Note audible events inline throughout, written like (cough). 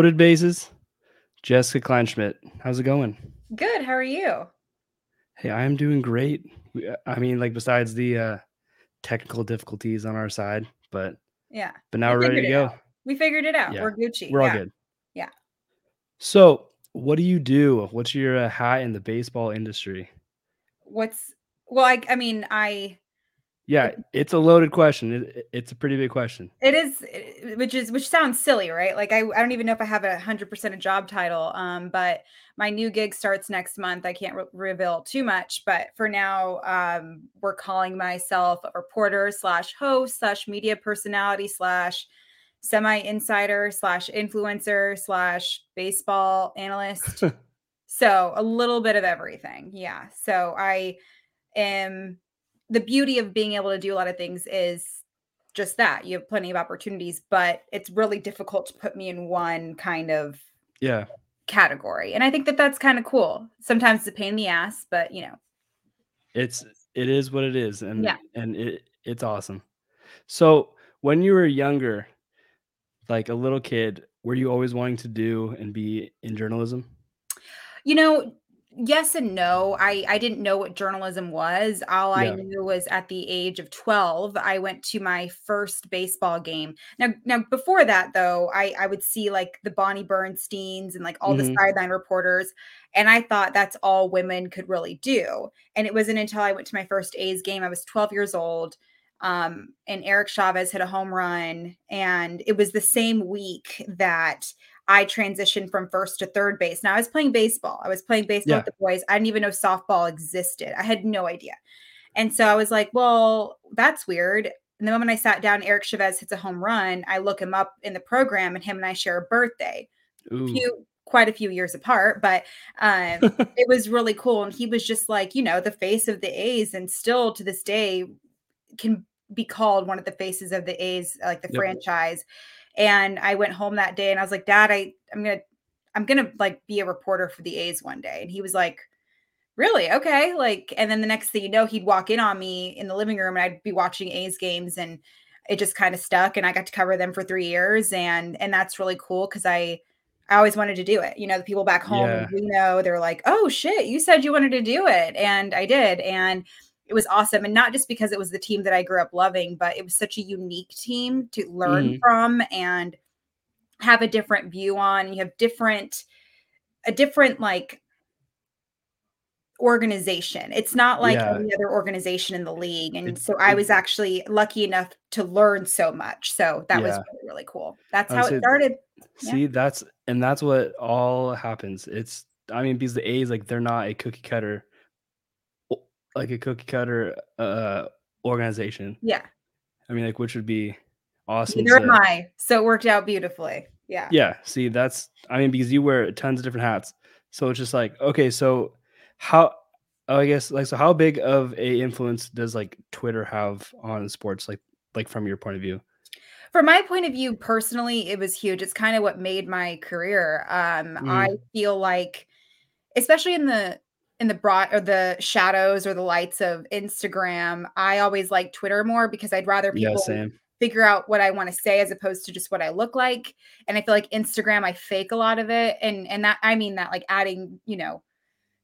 Loaded Bases, Jessica Kleinschmidt. How's it going? Good. How are you? Hey, I am doing great. I mean, like besides the uh, technical difficulties on our side, but Yeah. but now We we're ready to go. out. We figured it out. Yeah. We're Gucci. We're all yeah. good. Yeah. So, what do you do? What's your uh, hat in the baseball industry? What's well, I I mean, I Yeah, it's a loaded question. It, it- it's a pretty big question. it is which is which sounds silly, right? Like I, I don't even know if I have a hundred percent a job title. Um, but my new gig starts next month. I can't re- reveal too much, but for now, um, we're calling myself a reporter slash host slash media personality slash semi insider slash influencer slash baseball analyst. (laughs) So a little bit of everything. Yeah. So I am the beauty of being able to do a lot of things is just that you have plenty of opportunities, but it's really difficult to put me in one kind of Yeah, category. And I think that that's kind of cool. Sometimes it's a pain in the ass, but you know, it's it is what it is, and Yeah. and it it's awesome. So, when you were younger, like a little kid, were you always wanting to do and be in journalism? you know, yes and no. I I didn't know what journalism was. All I knew was at the age of 12, I went to my first baseball game. Now now before that though, I I would see like the Bonnie Bernsteins and like all Mhm. the sideline reporters and I thought that's all women could really do. And it wasn't until I went to my first A's game. I was 12 years old. Um, and Eric Chavez hit a home run, and it was the same week that I transitioned from first to third base. Now I was playing baseball. I was playing baseball Yeah. with the boys. I didn't even know softball existed. I had no idea. And so I was like, well, that's weird. And the moment I sat down, Eric Chavez hits a home run. I look him up in the program, and him and I share a birthday, few quite a few years apart, but um, (laughs) it was really cool. And he was just like, you know, the face of the A's, and still to this day can be called one of the faces of the A's, like the Yep. franchise. And I went home that day and I was like, Dad, I, I'm gonna, I'm gonna like be a reporter for the A's one day. And he was like, Really? Okay. Like, and then the next thing you know, he'd walk in on me in the living room and I'd be watching A's games and it just kind of stuck and I got to cover them for three years. And and that's really cool because I I always wanted to do it. You know, the people back home Yeah. Reno, they're like, oh shit, you said you wanted to do it. And I did. And it was awesome. And not just because it was the team that I grew up loving, but it was such a unique team to learn Mhm. from and have a different view on. You have different, a different like organization. It's not like Yeah. any other organization in the league. And It- so I was actually lucky enough to learn so much. So that was really, really cool. That's how it started. Yeah. See, that's and that's what all happens. It's I mean, because the A's like they're not a cookie cutter, like a cookie cutter uh organization. Yeah. I mean, like which would be awesome. Neither am I. So it worked out beautifully. Yeah. Yeah. See, that's I mean, because you wear tons of different hats, so it's just like okay, so how? Oh, I guess like so. How big of a influence does like Twitter have on sports? Like, like from your point of view? From my point of view, personally, it was huge. It's kind of what made my career. Um, I Mm. feel like, especially in the in the broad or the shadows or the lights of Instagram, I always like Twitter more because I'd rather Yeah, people same. figure out what I want to say as opposed to just what I look like. And I feel like Instagram, I fake a lot of it. And and that I mean that like adding, you know,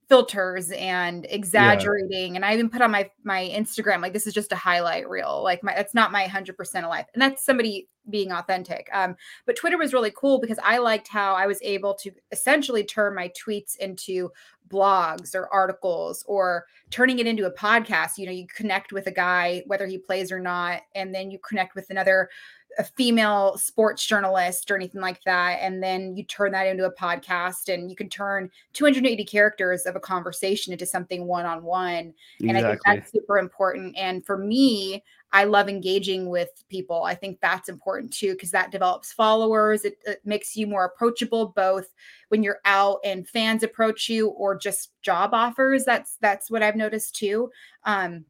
filters and exaggerating. And I even put on my my Instagram, like this is just a highlight reel. Like my that's not my 100% of life. And that's somebody being authentic. Um, but Twitter was really cool because I liked how I was able to essentially turn my tweets into blogs or articles or turning it into a podcast. You know, you connect with a guy, whether he plays or not, and then you connect with another a female sports journalist or anything like that and then you turn that into a podcast and you can turn 280 characters of a conversation into something one-on-one and i think that's super important and for me i love engaging with people. I think that's important too because that develops followers it, it makes you more approachable both when you're out and fans approach you or just job offers that's that's what i've noticed too. Um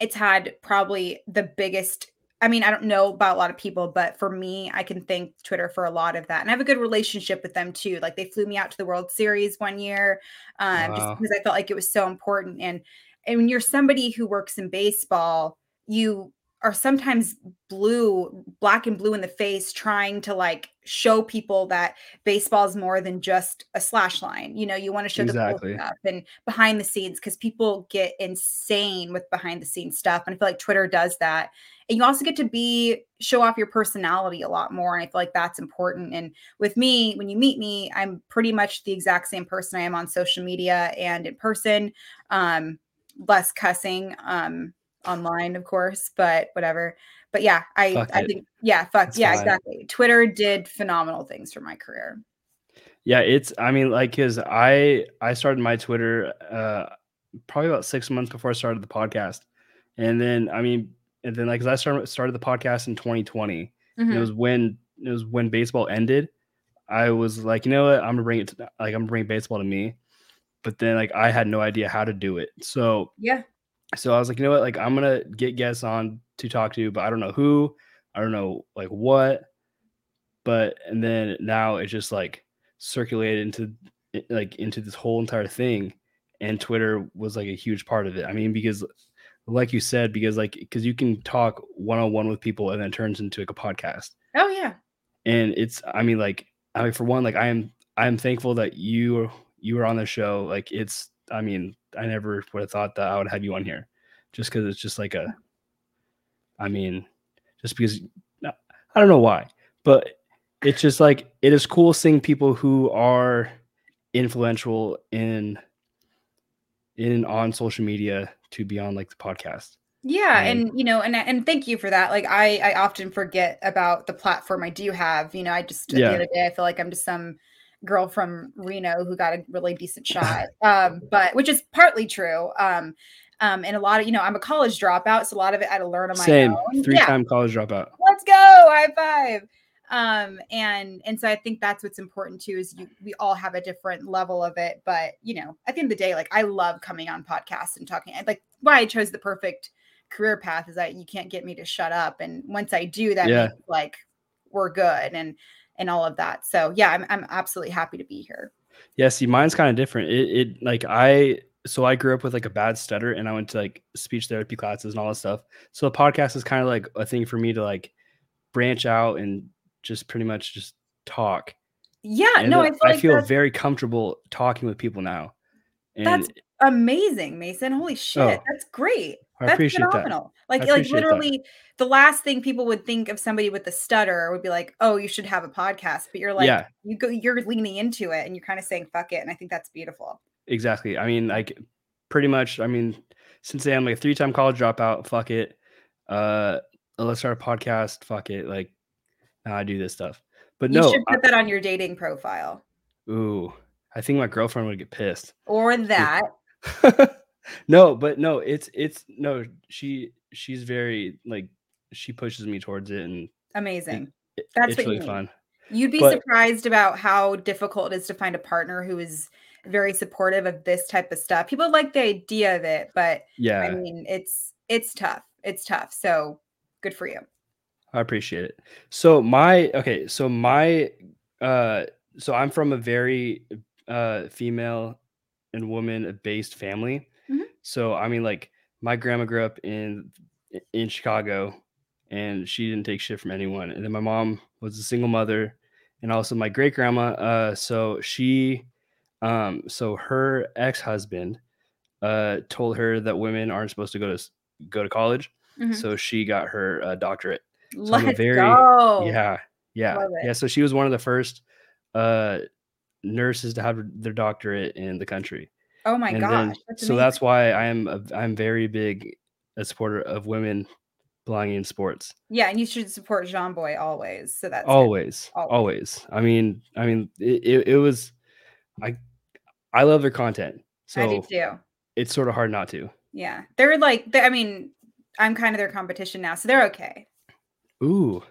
it's had probably the biggest I mean, I don't know about a lot of people, but for me, I can thank Twitter for a lot of that. And I have a good relationship with them too. Like they flew me out to the World Series one year, um, just because I felt like it was so important. And and when you're somebody who works in baseball, you are sometimes blue, black and blue in the face, trying to like show people that baseball is more than just a slash line. You know, you want to show Exactly. the cool stuff and behind the scenes because people get insane with behind the scenes stuff. And I feel like Twitter does that. And you also get to be show off your personality a lot more. And I feel like that's important. And with me, when you meet me, I'm pretty much the exact same person I am on social media and in person. Um, less cussing. Um, online, of course, but whatever. But yeah, I Fuck I it. think yeah, fuck It's yeah, fine. exactly. Twitter did phenomenal things for my career. Yeah, it's I mean like cuz I I started my Twitter uh probably about 6 months before I started the podcast. And then I mean and then like 'cause I started started the podcast in 2020. And it was when it was when baseball ended. I was like, you know what? I'm to bring it to, like I'm to bring baseball to me. But then like I had no idea how to do it. So Yeah. So I was like, you know what? Like I'm gonna get guests on to talk to, but I don't know who, I don't know like what. But and then now it's just like circulated into like into this whole entire thing, and Twitter was like a huge part of it. I mean, because like you said, because like because you can talk one on one with people, and then it turns into like a podcast, Oh yeah. and it's I mean like I mean for one like I am I am thankful that you you were on the show. Like it's I mean I never would have thought that I would have you on here, just because it's just like a. I mean, just because I don't know why, but it's just like it is cool seeing people who are influential in in on social media to be on like the podcast. Yeah, And- and you know, and and thank you for that. Like I I often forget about the platform I do have. You know, I just Yeah. the the day, I feel like I'm just some girl from Reno who got a really decent shot. Um, but which is partly true. Um, um, and a lot of you know, I'm a college dropout, so a lot of it I had to learn on my own. Same own. three Yeah, time college dropout. let's go high five um and and so i think that's what's important too is you we all have a different level of it but you know at the end of the day like i love coming on podcasts and talking like why i chose the perfect career path is that you can't get me to shut up and once i do that Yeah. means, like we're good and and all of that so yeah i'm, I'm absolutely happy to be here Yeah, see, mine's kind of different. It, it like I so I grew up with like a bad stutter, and I went to like speech therapy classes and all that stuff. So the podcast is kind of like a thing for me to like branch out and just pretty much just talk. yeah And no i feel like that's very comfortable talking with people now. And That's amazing mason holy shit Oh, that's great I That's appreciate that. phenomenal. Like, I like appreciate that. literally, the last thing people would think of somebody with a stutter would be like, "Oh, you should have a podcast." But you're like, Yeah. you go, you're leaning into it, and you're kind of saying "fuck it," and I think that's beautiful. Exactly. I mean, like pretty much. I mean, since I'm like a three time college dropout, fuck it. Uh, let's start a podcast. Fuck it. Like, now I do this stuff. But You no, should I- put that on your dating profile ooh, I think my girlfriend would get pissed. or that. (laughs) no, but no, it's it's no. She she's very like she pushes me towards it, and Amazing. it- That's you really need. fun. You'd be But- surprised about how difficult it is to find a partner who is very supportive of this type of stuff. People like the idea of it, but Yeah, I mean, it's it's tough. It's tough. So good for you. I appreciate it. So my okay, so my uh so I'm from a very uh female and woman based family. So I mean like my grandma grew up in in Chicago and she didn't take shit from anyone. And then my mom was a single mother and also my great grandma uh so she um so her ex-husband uh told her that women aren't supposed to go to go to college. Mhm. So she got her uh, doctorate. So Let's very- go. Yeah, yeah, yeah. So she was one of the first uh, nurses to have their doctorate in the country, Oh my and gosh. then that's so that's why I am a, I'm very big a supporter of women belonging in sports. Yeah, and you should support Jomboy always. So that's. Always, Always. always. I mean, I mean, it, it, it was, I, I love their content, I do so too. it's sort of hard not to. Yeah, they're like. They're, I mean, I'm kind of their competition now, so they're okay. Ooh,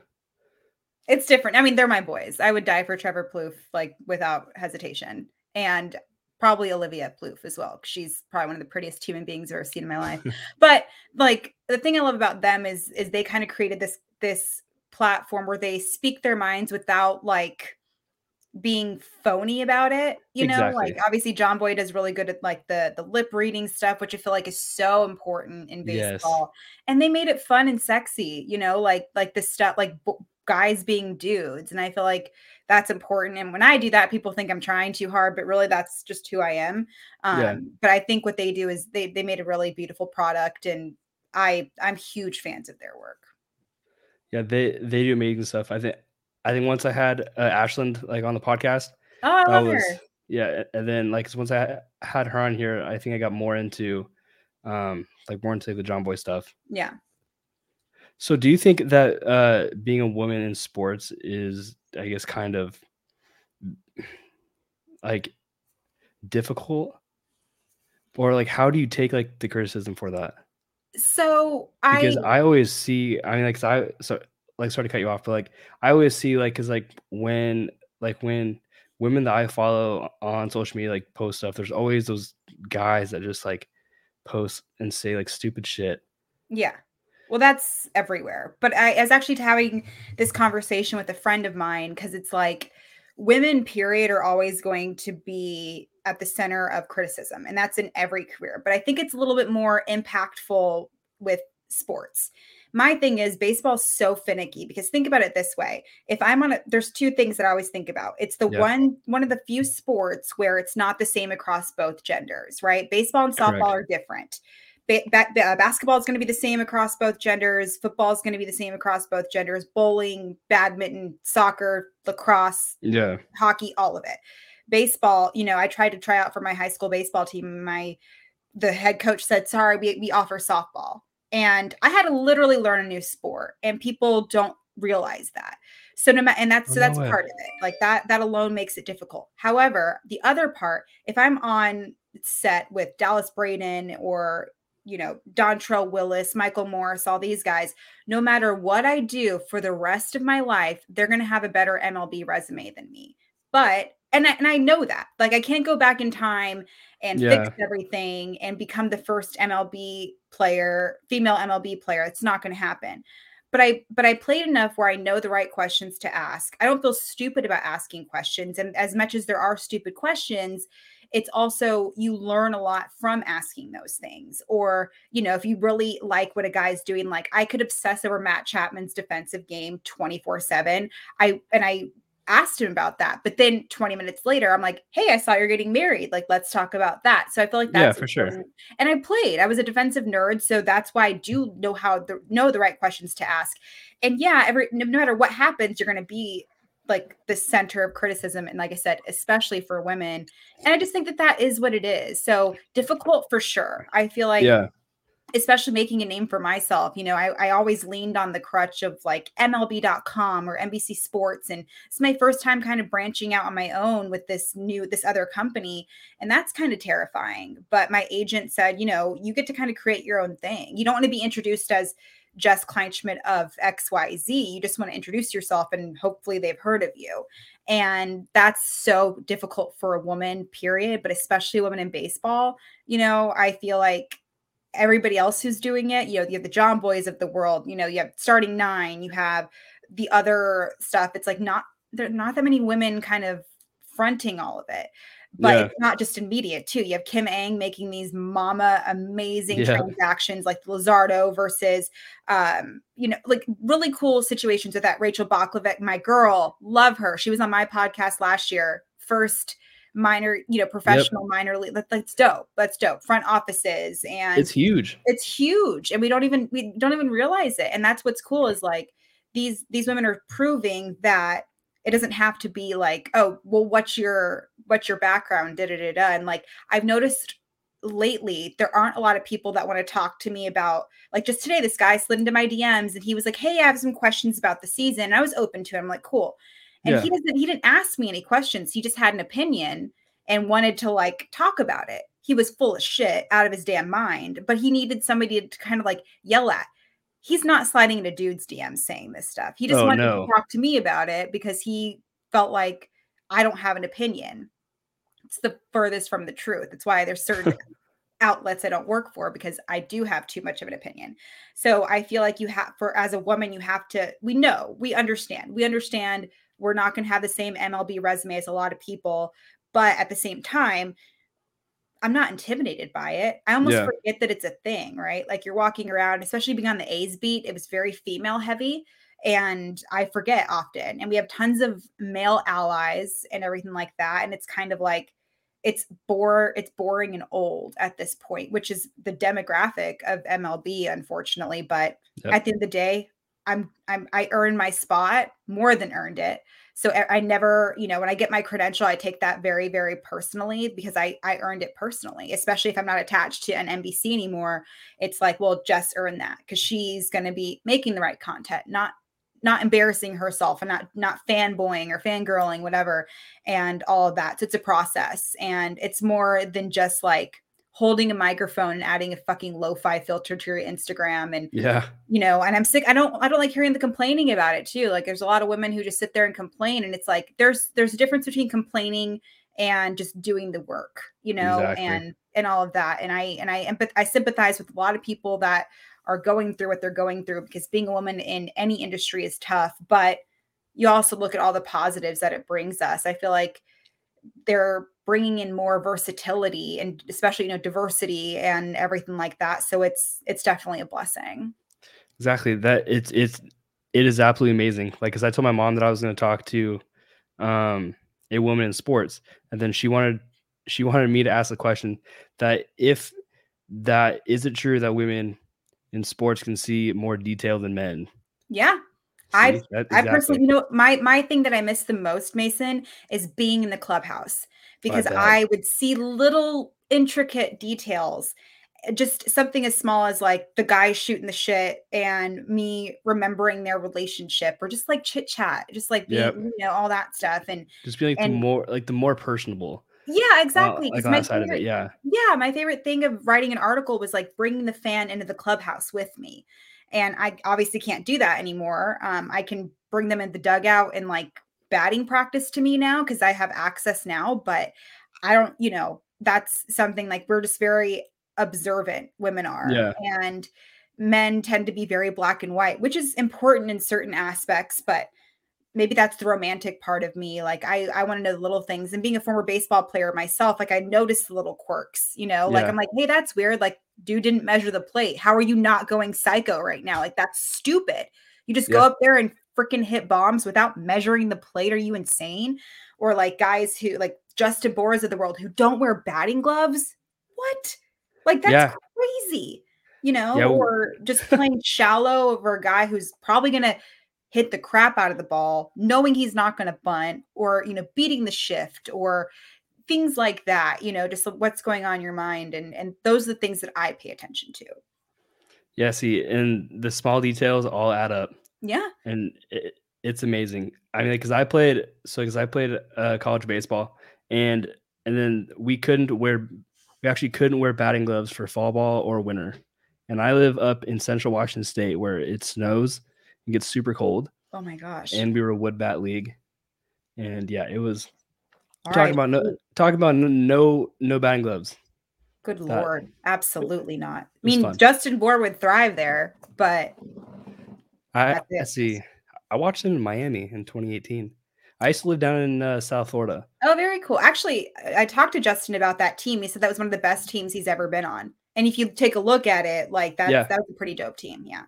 It's different. I mean, they're my boys. I would die for Trevor Plouffe, like without hesitation, and probably Olivia Plouffe as well. She's probably one of the prettiest human beings I've ever seen in my life. but like the thing I love about them is is they kind of created this this platform where they speak their minds without like being phony about it you know Exactly. like obviously jomboy is really good at like the the lip reading stuff which i feel like is so important in Yes. baseball and they made it fun and sexy you know like like the stuff like b- guys being dudes and i feel like that's important and when i do that people think i'm trying too hard but really that's just who i am um Yeah. but i think what they do is they they made a really beautiful product and i i'm huge fans of their work Yeah, they they do amazing stuff. I think I think once I had uh, Ashland like on the podcast, oh i love was her yeah, and then like once I had her on here, I think I got more into um like more into the Jomboy stuff. yeah So do you think that uh being a woman in sports is I guess kind of like difficult or like how do you take like the criticism for that? so i Because i always see I mean like I so like sorry to cut you off but like I always see like cuz like when like when women that I follow on social media like post stuff there's always those guys that just like post and say like stupid shit. Yeah. Well, that's everywhere. But I, I was actually having this conversation with a friend of mine because it's like women, period, are always going to be at the center of criticism, and that's in every career. But I think it's a little bit more impactful with sports. My thing is baseball's so finicky because think about it this way. If I'm on a there's two things that I always think about. It's the Yeah. one one of the few sports where it's not the same across both genders, right? Baseball and softball Correct. are different ba- ba- uh, basketball is going to be the same across both genders. Football is going to be the same across both genders. Bowling, badminton, soccer, lacrosse, Yeah. hockey, all of it. Baseball, you know, I tried to try out for my high school baseball team. My the head coach said, "Sorry, we we offer softball," and I had to literally learn a new sport, and people don't realize that. So no matter, and that's Oh, so that's way. part of it. Like that that alone makes it difficult. However, the other part, if I'm on set with Dallas Braden or you know Dontrelle Willis, Michael Morris, all these guys, no matter what I do for the rest of my life, they're going to have a better MLB resume than me. But and I, and I know that like I can't go back in time and Yeah. fix everything and become the first MLB player, female MLB player. It's not going to happen. But I but I played enough where I know the right questions to ask. I don't feel stupid about asking questions and as much as there are stupid questions, it's also you learn a lot from asking those things or you know if you really like what a guy's doing like i could obsess over matt chapman's defensive game 24 7 i and i asked him about that but then 20 minutes later i'm like hey i saw you're getting married. Like let's talk about that. So i feel like Yeah, that's for sure. and i played. I was a defensive nerd so that's why i do know how the know the right questions to ask. And yeah every no no matter what happens you're going to be like the center of criticism and like i said especially for women and i just think that that is what it is. So difficult for sure. I feel like yeah. especially making a name for myself you know I, I always leaned on the crutch of like mlb.com or nbc sports and it's my first time kind of branching out on my own with this new this other company and that's kind of terrifying. But my agent said you know you get to kind of create your own thing. You don't want to be introduced as Jess Kleinschmidt of XYZ. You just want to introduce yourself and hopefully they've heard of you. And that's so difficult for a woman, period, but especially women in baseball. You know, I feel like everybody else who's doing it, you know, you have the Jomboys of the world, you know, you have starting nine, you have the other stuff. It's like not there not that many women kind of fronting all of it. But Yeah. it's not just in media too. You have Kim Ng making these mama amazing Yeah. transactions like Lazardo versus um, you know, like really cool situations with that Rachel Balkovec, my girl, love her. She was on my podcast last year. First minor, you know, professional minor league. That, that's dope. That's dope. Front offices and It's huge. it's huge and we don't even we don't even realize it and that's what's cool is like these these women are proving that it doesn't have to be like oh well what's your what's your background? Da da da da. And like i've noticed lately there aren't a lot of people that want to talk to me about like just today this guy slid into my dms and he was like hey i have some questions about the season. And i was open to him i'm like cool. And Yeah. he doesn't he didn't ask me any questions. He just had an opinion and wanted to like talk about it. He was full of shit out of his damn mind but he needed somebody to kind of like yell at he's not sliding into dude's dms saying this stuff he just Oh, wanted no. to talk to me about it because he felt like i don't have an opinion it's the furthest from the truth it's why there's certain (laughs) outlets I don't work for because I do have too much of an opinion. So I feel like you have for as a woman you have to we know, we understand. We understand we're not going to have the same MLB resume as a lot of people, but at the same time, I'm not intimidated by it. I almost Yeah. forget that it's a thing, right? Like you're walking around, especially being on the A's beat, it was very female heavy. And I forget often. And we have tons of male allies and everything like that. And it's kind of like it's bore it's boring and old at this point, which is the demographic of MLB, unfortunately. But Yep. at the end of the day, I'm I'm I earned my spot more than earned it. So I, never, you know, when I get my credential, I take that very, very personally because I I earned it personally, especially if I'm not attached to an NBC anymore. It's like, well, Jess earned that because she's going to be making the right content, not not embarrassing herself and not not fanboying or fangirling, whatever, and all of that. So it's a process, and it's more than just like holding a microphone and adding a fucking lo-fi filter to your Instagram and Yeah. you know and i'm sick i don't i don't like hearing the complaining about it too like there's a lot of women who just sit there and complain and it's like there's there's a difference between complaining and just doing the work you know Exactly. and and all of that and i and i empath- i sympathize with a lot of people that are going through what they're going through because being a woman in any industry is tough but you also look at all the positives that it brings us i feel like they're bringing in more versatility and especially you know diversity and everything like that so it's it's definitely a blessing Exactly. That it's it's it is absolutely amazing. Like, cause I told my mom that I was going to talk to um a woman in sports, and then she wanted she wanted me to ask the question that if that is it true that women in sports can see more detail than men? yeah I-? I personally, you know, my my thing that I miss the most, Mason, is being in the clubhouse because bet. I would see little intricate details, eh, just something as small as like the guy shooting the shit and me remembering their relationship, or just like chit chat, just like being, Yep. you know, all that stuff. And just be like the and- more like the more personable. yeah, uh, exactly. like 'cause on my side of it. Yeah. yeah, my favorite thing of writing an article was like bringing the fan into the clubhouse with me. And I obviously can't do that anymore. Um, I can bring them in the dugout and like batting practice to me now because I have access now, but I don't, you know, that's something like we're just very observant, women are. Yeah. And men tend to be very black and white, which is important in certain aspects, but maybe that's the romantic part of me like i i want to know the little things and being a former baseball player myself like i notice the little quirks you know like i'm like hey that's weird like dude didn't measure the plate how are you not going psycho right now? Like that's stupid. You just go up there and freaking hit bombs without measuring the plate are you insane? Or like guys who like justin bour of the world who don't wear batting gloves? What? Like that's Yeah. crazy you know Yeah, or just playing shallow over a guy who's probably gonna hit the crap out of the ball, knowing he's not going to bunt, or you know, beating the shift, or things like that. You know, just what's going on in your mind, and and those are the things that I pay attention to. Yeah. See, and the small details all add up. Yeah, and it, it's amazing. I mean, because I played so because I played uh, college baseball, and and then we couldn't wear we actually couldn't wear batting gloves for fall ball or winter. And I live up in Central Washington State where it snows and gets super cold, Oh my gosh. and we were a wood bat league, and yeah, it was All talking right. about no talking about no no batting gloves. Good that- lord, absolutely not. I mean, fun. Justin Bour would thrive there, but I That's see. I watched him in Miami in 2018. I used to live down in uh, South Florida. oh, very cool. Actually, I I talked to Justin about that team. He said that was one of the best teams he's ever been on. And if you take a look at it, like that's Yeah. that was a pretty dope team. Yeah.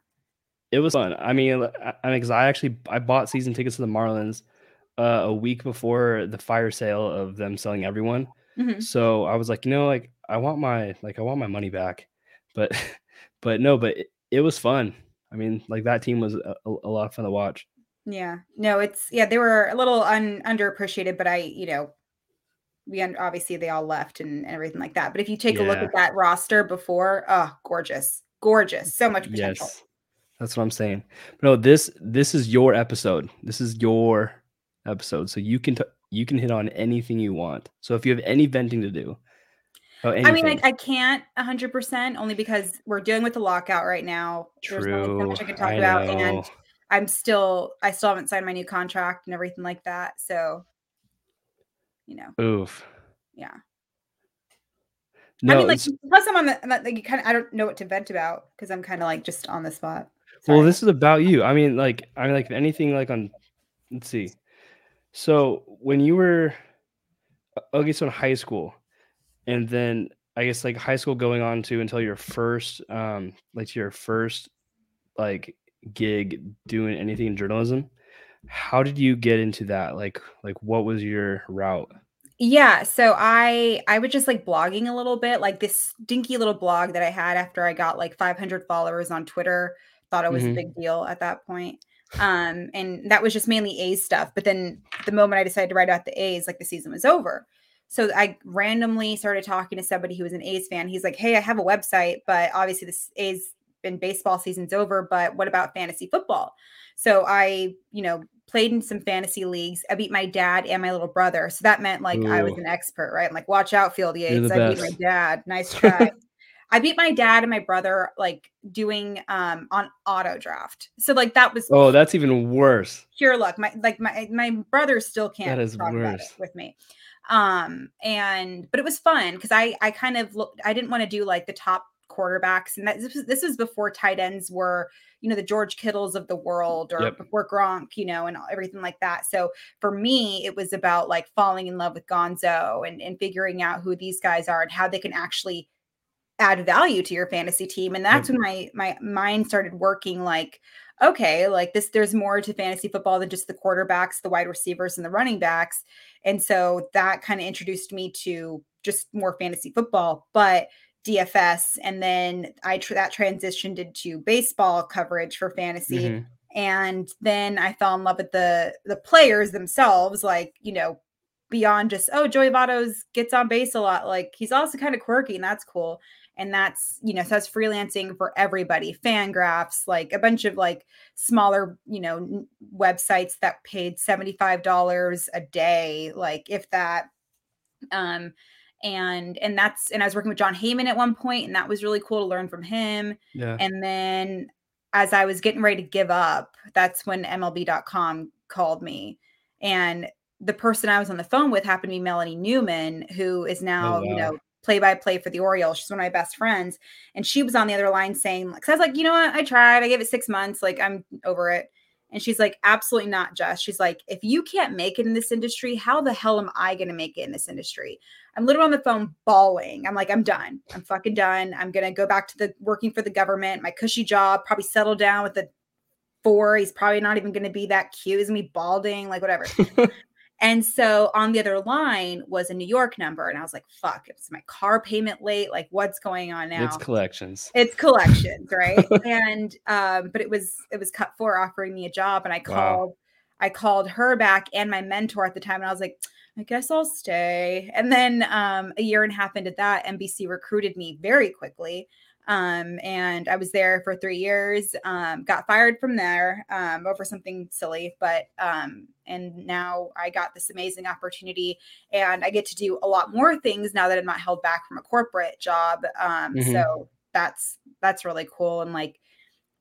It was fun. I mean, I mean, because I actually I bought season tickets to the Marlins uh, a week before the fire sale of them selling everyone. Mhm. So I was like, you know, like I want my like I want my money back, but (laughs) but no, but it, it was fun. I mean, like that team was a, a lot of fun to watch. Yeah. No, it's yeah, they were a little un underappreciated, but I, you know, we un- obviously they all left and, and everything like that. But if you take a look at that roster before, oh, gorgeous. Gorgeous. So much potential. Yes, that's what I'm saying. But no, this this is your episode. This is your episode, so you can t- you can hit on anything you want. So if you have any venting to do, oh, I mean, anything. I, can't 100% only because we're dealing with the lockout right now. There's only so True. much I can talk I about. know. And I'm still, I still haven't signed my new contract and everything like that. So, you know, Oof. yeah. No, I mean, like, plus I'm on the, like, you kind of, I don't know what to vent about because I'm kind of like just on the spot. Well, this is about you. I mean, like, I mean, like, anything, like on, let's see, So when you were, okay, so in high school, and then I guess like high school going on to until your first, um, like your first like gig doing anything in journalism. How did you get into that? Like, like what was your route? Yeah, so I I was just like blogging a little bit, like this dinky little blog that I had after I got like 500 followers on Twitter. Thought it was Mhm. a big deal at that point. Um, and that was just mainly A's stuff. But then the moment I decided to write about the A's, like the season was over. So I randomly started talking to somebody who was an A's fan. He's like, "Hey, I have a website, but obviously this A's and baseball season's over. But what about fantasy football?" So I, you know, played in some fantasy leagues. I beat my dad and my little brother. So that meant like I was an expert, right? I'm like, watch out, Field Yates. the I beat my dad. Nice (laughs) try. I beat my dad and my brother like doing um on auto draft. So like that was Oh, that's even worse. pure luck. My like my my brother still can't That is talk about it worse. with me. Um and but it was fun because I I kind of looked I didn't want to do like the top quarterbacks and that this was, this was before tight ends were you know the George Kittles of the world or Yep. before Gronk you know and everything like that. So for me it was about like falling in love with Gonzo and and figuring out who these guys are and how they can actually add value to your fantasy team and that's Yep. when my my mind started working like okay like this there's more to fantasy football than just the quarterbacks the wide receivers and the running backs and so that kind of introduced me to just more fantasy football but dfs and then i tr- that transitioned into baseball coverage for fantasy Mhm. and then i fell in love with the the players themselves like you know beyond just oh joey votto gets on base a lot like he's also kind of quirky and that's cool and that's you know so that's freelancing for everybody fangraphs like a bunch of like smaller you know websites that paid $75 a day like if that um and and that's and i was working with jon heyman at one point and that was really cool to learn from him Yeah. and then as I was getting ready to give up, that's when MLB.com called me. And the person I was on the phone with happened to be Melanie Newman, who is oh, now, you Oh, wow. know, play by play for the Orioles. She's one of my best friends. And she was on the other line saying, like, 'cause I was like, you know what? I tried. I gave it six months. Like, I'm over it. And she's like, absolutely not, Jess. She's like, if you can't make it in this industry, how the hell am I going to make it in this industry? I'm literally on the phone bawling. I'm like, I'm done. I'm fucking done. I'm gonna go back to the working for the government, my cushy job, probably settle down with the four. He's probably not even gonna be that cute. He's gonna be balding, like whatever. (laughs) and so on the other line was a New York number, and I was like, fuck, it's my car payment late. Like, what's going on now? It's collections. it's collections right (laughs) and um but it was it was cut for offering me a job and i Wow. called i called her back and my mentor at the time and i was like i guess i'll stay and then um a year and a half into that nbc recruited me very quickly um and i was there for three years um got fired from there um over something silly but um and now i got this amazing opportunity and i get to do a lot more things now that i'm not held back from a corporate job um Mhm. so that's that's really cool and like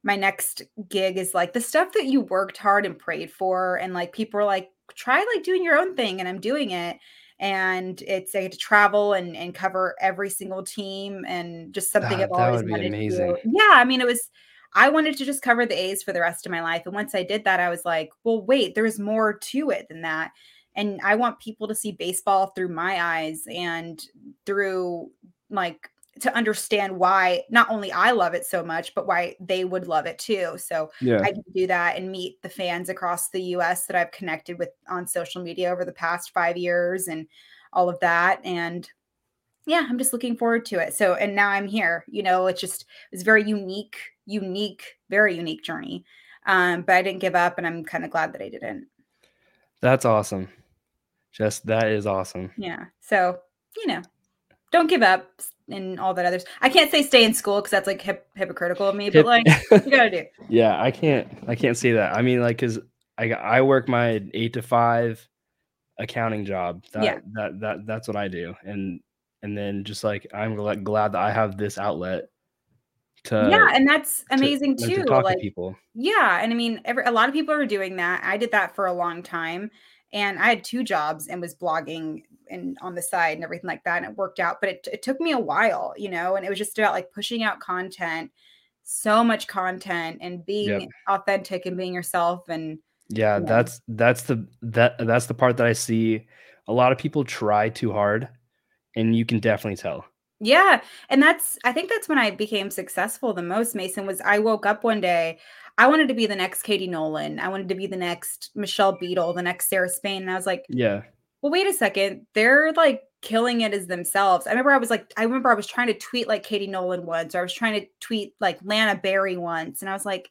my next gig is like the stuff that you worked hard and prayed for and like people are like try like doing your own thing and i'm doing it and it's I get to travel and and cover every single team and just something That- I've that always wanted amazing. to. Yeah, I mean it was I wanted to just cover the A's for the rest of my life and once I did that I was like, well wait, there's more to it than that. And I want people to see baseball through my eyes and through like to understand why not only I love it so much, but why they would love it too. So Yeah. I can do that and meet the fans across the US that I've connected with on social media over the past five years and all of that. And yeah, I'm just looking forward to it. So, and now I'm here, you know, it's just, it's very unique, unique, very unique journey. Um, but I didn't give up and I'm kind of glad that I didn't. That's awesome. Just that is awesome. Yeah. So, you know, don't give up and all that others. I can't say stay in school because that's like hip- hypocritical of me, but like, (laughs) you gotta do. yeah, I can't I can't say that. I mean, like, cause I I work my eight to five accounting job. That Yeah. that that that's what I do. And and then just like I'm gla- glad that I have this outlet to yeah. And that's amazing to too. talk Like, to people. Yeah, and I mean, every, a lot of people are doing that. I did that for a long time, and I had two jobs and was blogging and on the side and everything like that, and it worked out. But it, it took me a while, you know, and it was just about like pushing out content, so much content, and being Yep. authentic and being yourself, and Yeah, Yeah. that's that's the that that's the part that I see. A lot of people try too hard, and you can definitely tell. Yeah, and that's I think that's when I became successful the most, Mason, was I woke up one day, I wanted to be the next Katie Nolan. I wanted to be the next Michelle Beadle, the next Sarah Spain. And I was like, Yeah, well, wait a second. They're like killing it as themselves. I remember I was like, I remember I was trying to tweet like Katie Nolan once, or I was trying to tweet like Lana Berry once, and I was like,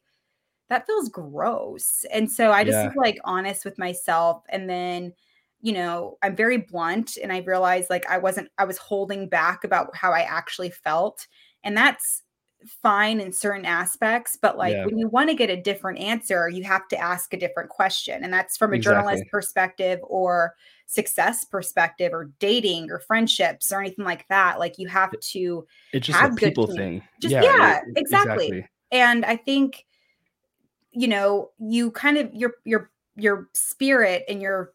that feels gross. And so I just Yeah. was like honest with myself. And then, you know, I'm very blunt and I realized like I wasn't, I was holding back about how I actually felt. And that's fine in certain aspects. But like Yeah. when you want to get a different answer, you have to ask a different question. And that's from a journalist perspective or success perspective or dating or friendships or anything like that. Like you have to it's just a people thing. Just- it- yeah, it- exactly. and i think you know you kind of your your your spirit and your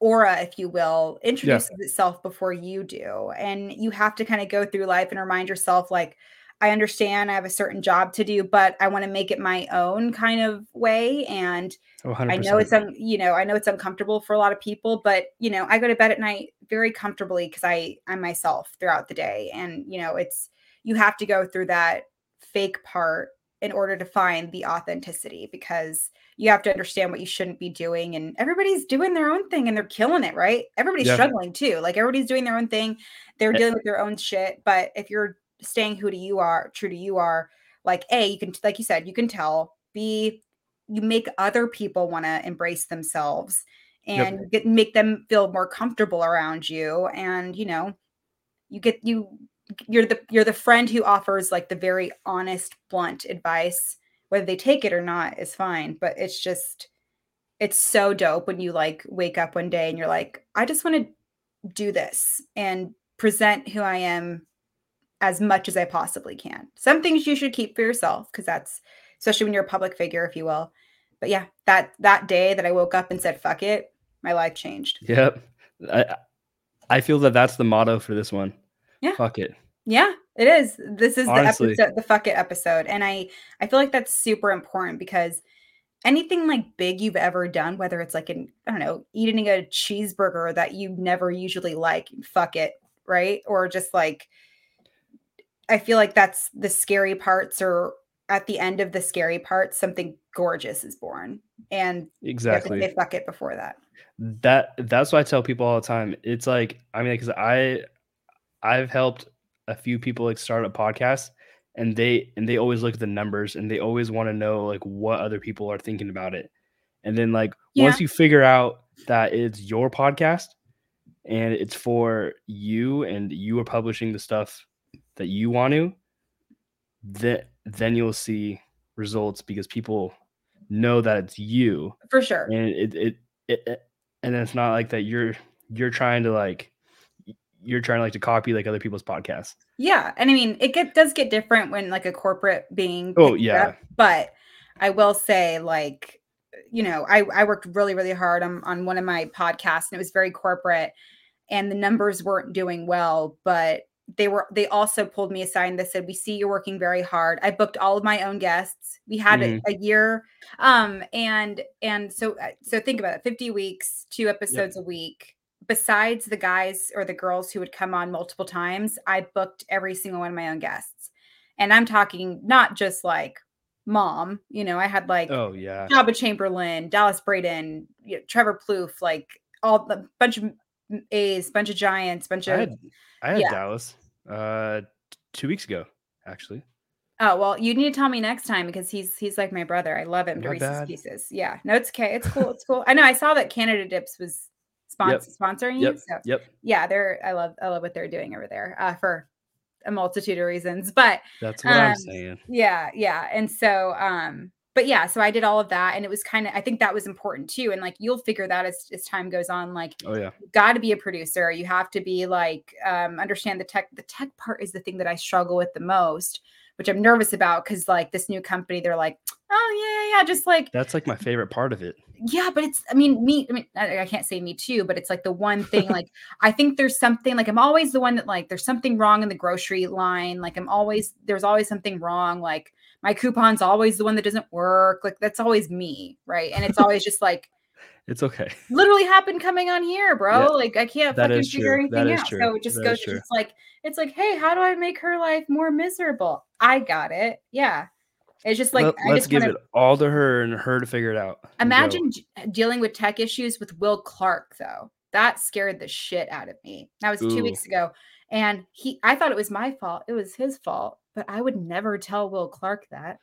aura if you will introduces itself before you do and you have to kind of go through life and remind yourself like i understand i have a certain job to do but i want to make it my own kind of way and Oh, I know it's un, you know I know it's uncomfortable for a lot of people, but you know I go to bed at night very comfortably because I I'm myself throughout the day, and you know it's you have to go through that fake part in order to find the authenticity because you have to understand what you shouldn't be doing, and everybody's doing their own thing and they're killing it, right? Everybody's Yeah. struggling too, like everybody's doing their own thing, they're dealing with their own shit, but if you're staying who to you are, true to you are, like a you can like you said you can tell, b you make other people want to embrace themselves Yep. and get, make them feel more comfortable around you and you know you get you you're the you're the friend who offers like the very honest blunt advice whether they take it or not is fine but it's just it's so dope when you like wake up one day and you're like i just want to do this and present who i am as much as i possibly can some things you should keep for yourself because that's especially when you're a public figure if you will but yeah that that day that i woke up and said fuck it my life changed Yep. I I feel that that's the motto for this one. Yeah. Fuck it. Yeah, it is. This is Honestly. the episode, the fuck it episode. And I I feel like that's super important because anything like big you've ever done, whether it's like an, I don't know, eating a cheeseburger that you never usually like, fuck it, right? Or just like I feel like that's the scary parts or at the end of the scary parts, something gorgeous is born. And you have to Exactly. say fuck it before that. that that's what I tell people all the time. It's like I mean, because I I've helped a few people like start a podcast, and they and they always look at the numbers and they always want to know like what other people are thinking about it, and then like once you figure out that it's your podcast and it's for you and you are publishing the stuff that you want to, then then you'll see results because people know that it's you. For sure. and it it, it, it and it's not like that you're you're trying to like you're trying to like to copy like other people's podcasts Yeah, and I mean, it get does get different when like a corporate being. Oh, yeah. up, but I will say, like, you know, I I worked really really hard on on one of my podcasts, and it was very corporate, and the numbers weren't doing well, but they were. They also pulled me aside and they said, "We see you're working very hard." I booked all of my own guests. We had a- a year, um, and and so uh, so think about it: fifty weeks, two episodes a week besides the guys or the girls who would come on multiple times, I booked every single one of my own guests. And I'm talking not just like mom, you know, I had like oh yeah Joba Chamberlain, Dallas Braden, you know, Trevor Plouffe, like all the bunch of A's, bunch of Giants, bunch i of had i had yeah. dallas uh two weeks ago actually Oh well, you need to tell me next time because he's he's like my brother. I love him My Reese's bad. Pieces. Yeah, no, it's okay. It's cool. It's cool. I know. I saw that Canada Dips was sponsor, sponsoring yep you. So yep yeah, they're I love I love what they're doing over there uh, for a multitude of reasons. But that's what i'm Um, saying yeah, yeah, and so um, but yeah, so I did all of that, and it was kind of I think that was important too, and like you'll figure that as as time goes on, like oh yeah got to be a producer, you have to be like um, understand the tech. The tech part is the thing that I struggle with the most. Which I'm nervous about because like this new company, they're like, oh yeah, yeah, just like That's like my favorite part of it. yeah, but it's I mean me I mean I, I can't say me too, but it's like the one thing like (laughs) I think there's something like I'm always the one that like there's something wrong in the grocery line. Like I'm always there's always something wrong. Like my coupon's always the one that doesn't work. Like that's always me, right? And it's always just like It's okay. (laughs) literally happened coming on here, bro. Yeah, like I can't that fucking figure true. Anything out. true. So it just That goes it's like it's like, hey, how do I make her life more miserable? I got it. Yeah. It's just like Let, I us just give wanna- it all to her and her to figure it out. and go. Imagine dealing with tech issues with Will Clark, though. That scared the shit out of me. That was two Ooh. weeks ago. And he, I thought it was my fault. It was his fault, but I would never tell Will Clark that.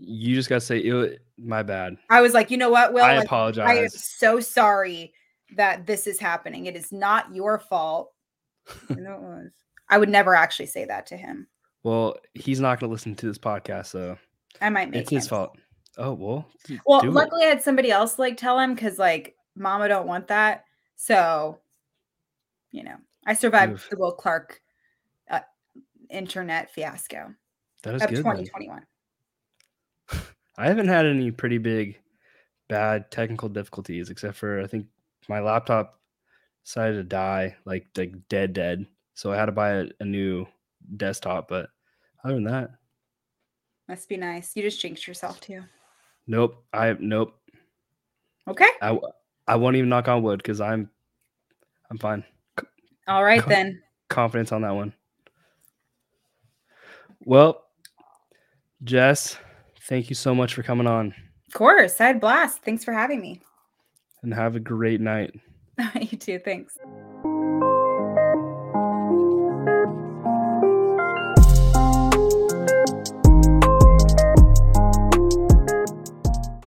You just gotta say it. My bad. I was like, you know what, Will? I Like, I am so sorry that this is happening. It is not your fault. I know it was. I would never actually say that to him. Well, he's not gonna listen to this podcast, so I might make it. it's his fault. Oh well. Well, do it. luckily I had somebody else like tell him because like Mama don't want that. So, you know, I survived Oof. the Will Clark uh, internet fiasco That is of good. then. 2021. I haven't had any pretty big bad technical difficulties except for I think my laptop decided to die like like dead dead. So I had to buy a, a new desktop, but other than that, Must be nice. You just jinxed yourself too. nope. I nope. Okay. I I won't even knock on wood because I'm I'm fine. All right then. Confidence on that one. Well, Jess, thank you so much for coming on Of course. I had a blast. Thanks for having me. and have a great night. (laughs) you too. Thanks.